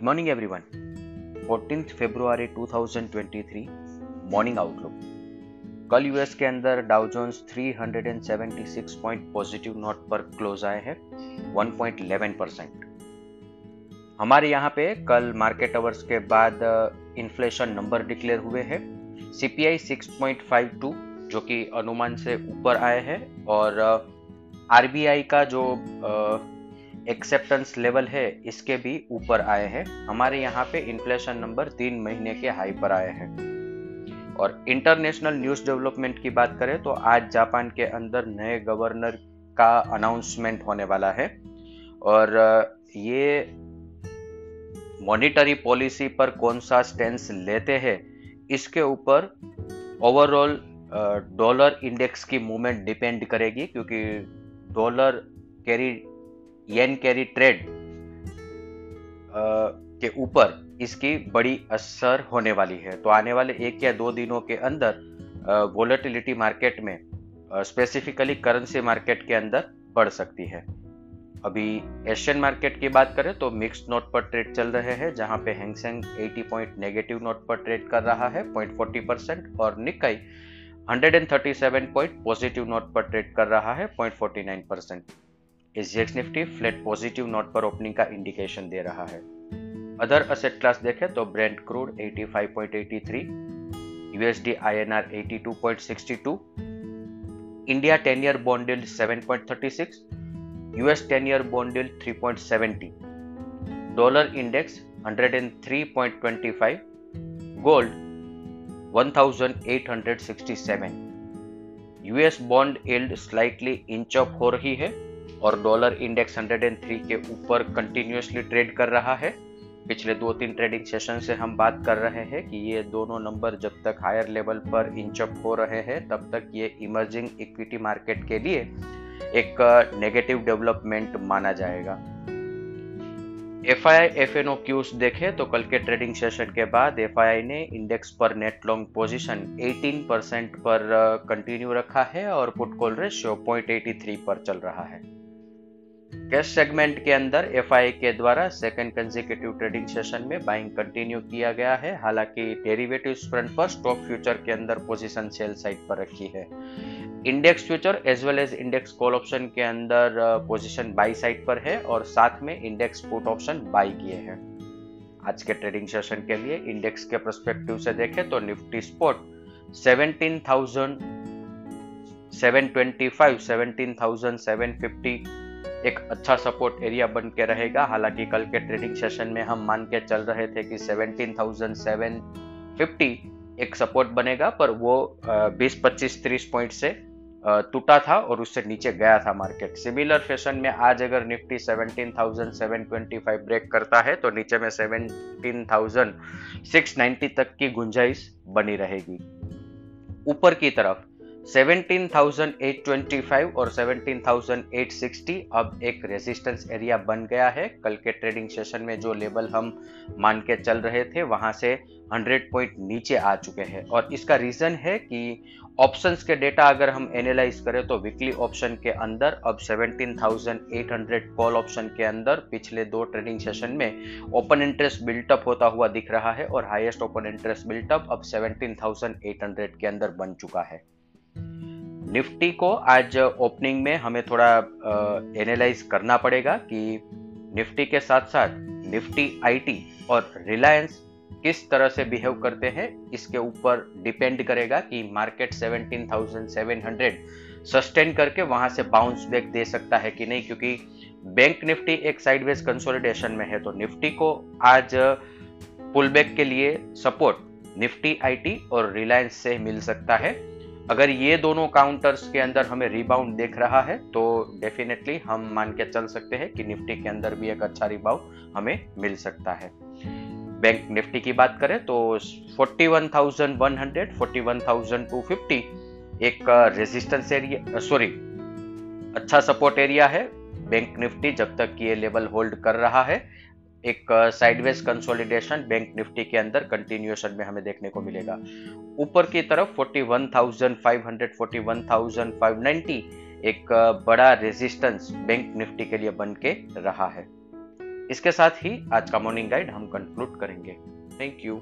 Good morning everyone 14 फरवरी 2023 morning outlook कल US के अंदर Dow Jones 376 point positive note पर क्लोज आए हैं 1.11 परसेंट हमारे यहाँ पे कल मार्केट अवर्स के बाद इन्फ्लेशन नंबर डिक्लेयर हुए हैं. सीपीआई 6.52 जो कि अनुमान से ऊपर आए हैं, और आरबीआई का जो एक्सेप्टेंस लेवल है, इसके भी ऊपर आए हैं। हमारे यहाँ पे इन्फ्लेशन नंबर तीन महीने के हाई पर आए हैं। और इंटरनेशनल न्यूज़ डेवलपमेंट की बात करें तो आज जापान के अंदर नए गवर्नर का अनाउंसमेंट होने वाला है। और ये मॉनिटरी पॉलिसी पर कौन सा स्टेंस लेते हैं, इसके ऊपर ओवरऑल डॉलर इंडेक्स की मूवमेंट डिपेंड करेगी, क्योंकि dollar carry yen carry trade के ऊपर इसकी बड़ी असर होने वाली है। तो आने वाले एक या दो दिनों के अंदर वोलेटिलिटी मार्केट में स्पेसिफिकली करेंसी मार्केट के अंदर बढ़ सकती है। अभी एशियन मार्केट की बात करें तो मिक्स नोट पर ट्रेड चल रहे हैं, जहाँ पे Hang Seng 80 point negative note पर ट्रेड कर रहा है 0.40 परसेंट और निकाई 137 पॉइंट पॉजिटिव नोट पर ट्रेड कर रहा है 0.49 percent SGX Nifty flat positive note पर ओपनिंग का इंडिकेशन दे रहा है। अदर असेट क्लास देखें तो Brent crude 85.83 USD INR 82.62 India 10 year bond yield 7.36 US 10 year bond yield 3.70 dollar index 103.25 gold 1867 US bond yield slightly inch up हो रही है। और डॉलर इंडेक्स 103 के ऊपर कंटिन्यूसली ट्रेड कर रहा है। पिछले दो तीन ट्रेडिंग सेशन से हम बात कर रहे हैं कि ये दोनों नंबर जब तक हायर लेवल पर इंचअप हो रहे हैं, तब तक ये इमर्जिंग इक्विटी मार्केट के लिए एक नेगेटिव डेवलपमेंट माना जाएगा। F I I F N O cues देखे तो कल के ट्रेडिंग सेशन के बाद एफ़ आई आई ने इंडेक्स पर नेट लॉन्ग पोजीशन 18 परसेंट पर कंटिन्यू रखा है और पुट कॉल रेशियो 0.83 पर चल रहा है। कैश सेगमेंट के अंदर एफ़ के द्वारा सेकेंड कंजिक्यूटिव ट्रेडिंग सेशन में बाइंग कंटिन्यू किया गया है। हालाँकि डेरिवेटिव फ्रंट पर स्टॉक फ्यूचर के अंदर पोजीशन सेल साइड पर रखी है। Index future as well as index call option के अंदर पोजीशन बाई साइड पर है और साथ में इंडेक्स पुट ऑप्शन बाई किए हैं। आज के ट्रेडिंग सेशन के लिए इंडेक्स के परस्पेक्टिव से देखें तो निफ्टी स्पोर्ट 17,725, 17,750 एक अच्छा सपोर्ट एरिया बन के रहेगा। हालाँकि कल के ट्रेडिंग सेशन में हम मान के चल रहे थे कि 17,750 एक सपोर्ट बनेगा पर वो 20 25 30 पॉइंट से टूटा था और उससे नीचे गया था मार्केट सिमिलर फ़ैशन में आज अगर निफ्टी 17,725 ब्रेक करता है तो नीचे में 17,690 तक की गुंजाइश बनी रहेगी। ऊपर की तरफ़ 17,825 और 17,860 अब एक रेजिस्टेंस एरिया बन गया है। कल के ट्रेडिंग सेशन में जो लेवल हम मान के चल रहे थे वहाँ से 100 पॉइंट नीचे आ चुके हैं। और इसका रीजन है कि ऑप्शंस के डेटा अगर हम एनालाइज करें तो वीकली ऑप्शन के अंदर अब 17,800 कॉल ऑप्शन के अंदर पिछले दो ट्रेडिंग सेशन में ओपन इंटरेस्ट बिल्टअप होता हुआ दिख रहा है और हाईएस्ट ओपन इंटरेस्ट बिल्टअप अब 17,800 के अंदर बन चुका है। निफ्टी को आज ओपनिंग में हमें थोड़ा एनालाइज करना पड़ेगा कि निफ्टी के साथ साथ निफ्टी आईटी और रिलायंस किस तरह से बिहेव करते हैं इसके ऊपर डिपेंड करेगा कि मार्केट 17,700 सस्टेन करके वहाँ से बाउंस बैक दे सकता है कि नहीं क्योंकि बैंक निफ्टी एक साइडवेज कंसोलिडेशन में है तो निफ्टी को आज पुल बैक के लिए सपोर्ट निफ्टी आईटी और रिलायंस से मिल सकता है। अगर ये दोनों काउंटर्स के अंदर हमें रिबाउंड देख रहा है तो डेफिनेटली हम मान के चल सकते हैं कि निफ्टी के अंदर भी एक अच्छा रिबाउंड हमें मिल सकता है। बैंक निफ्टी की बात करें तो 41,100, 41,250 एक रेजिस्टेंस एरिया सॉरी अच्छा सपोर्ट एरिया है। बैंक निफ्टी जब तक ये लेवल होल्ड कर रहा है एक साइडवेज कंसोलिडेशन बैंक निफ्टी के अंदर कंटिन्यूएशन में हमें देखने को मिलेगा। ऊपर की तरफ़ 41,500 41,590 एक बड़ा रेजिस्टेंस बैंक निफ्टी के लिए बन के रहा है। इसके साथ ही आज का मॉर्निंग गाइड हम कंक्लूड करेंगे। Thank you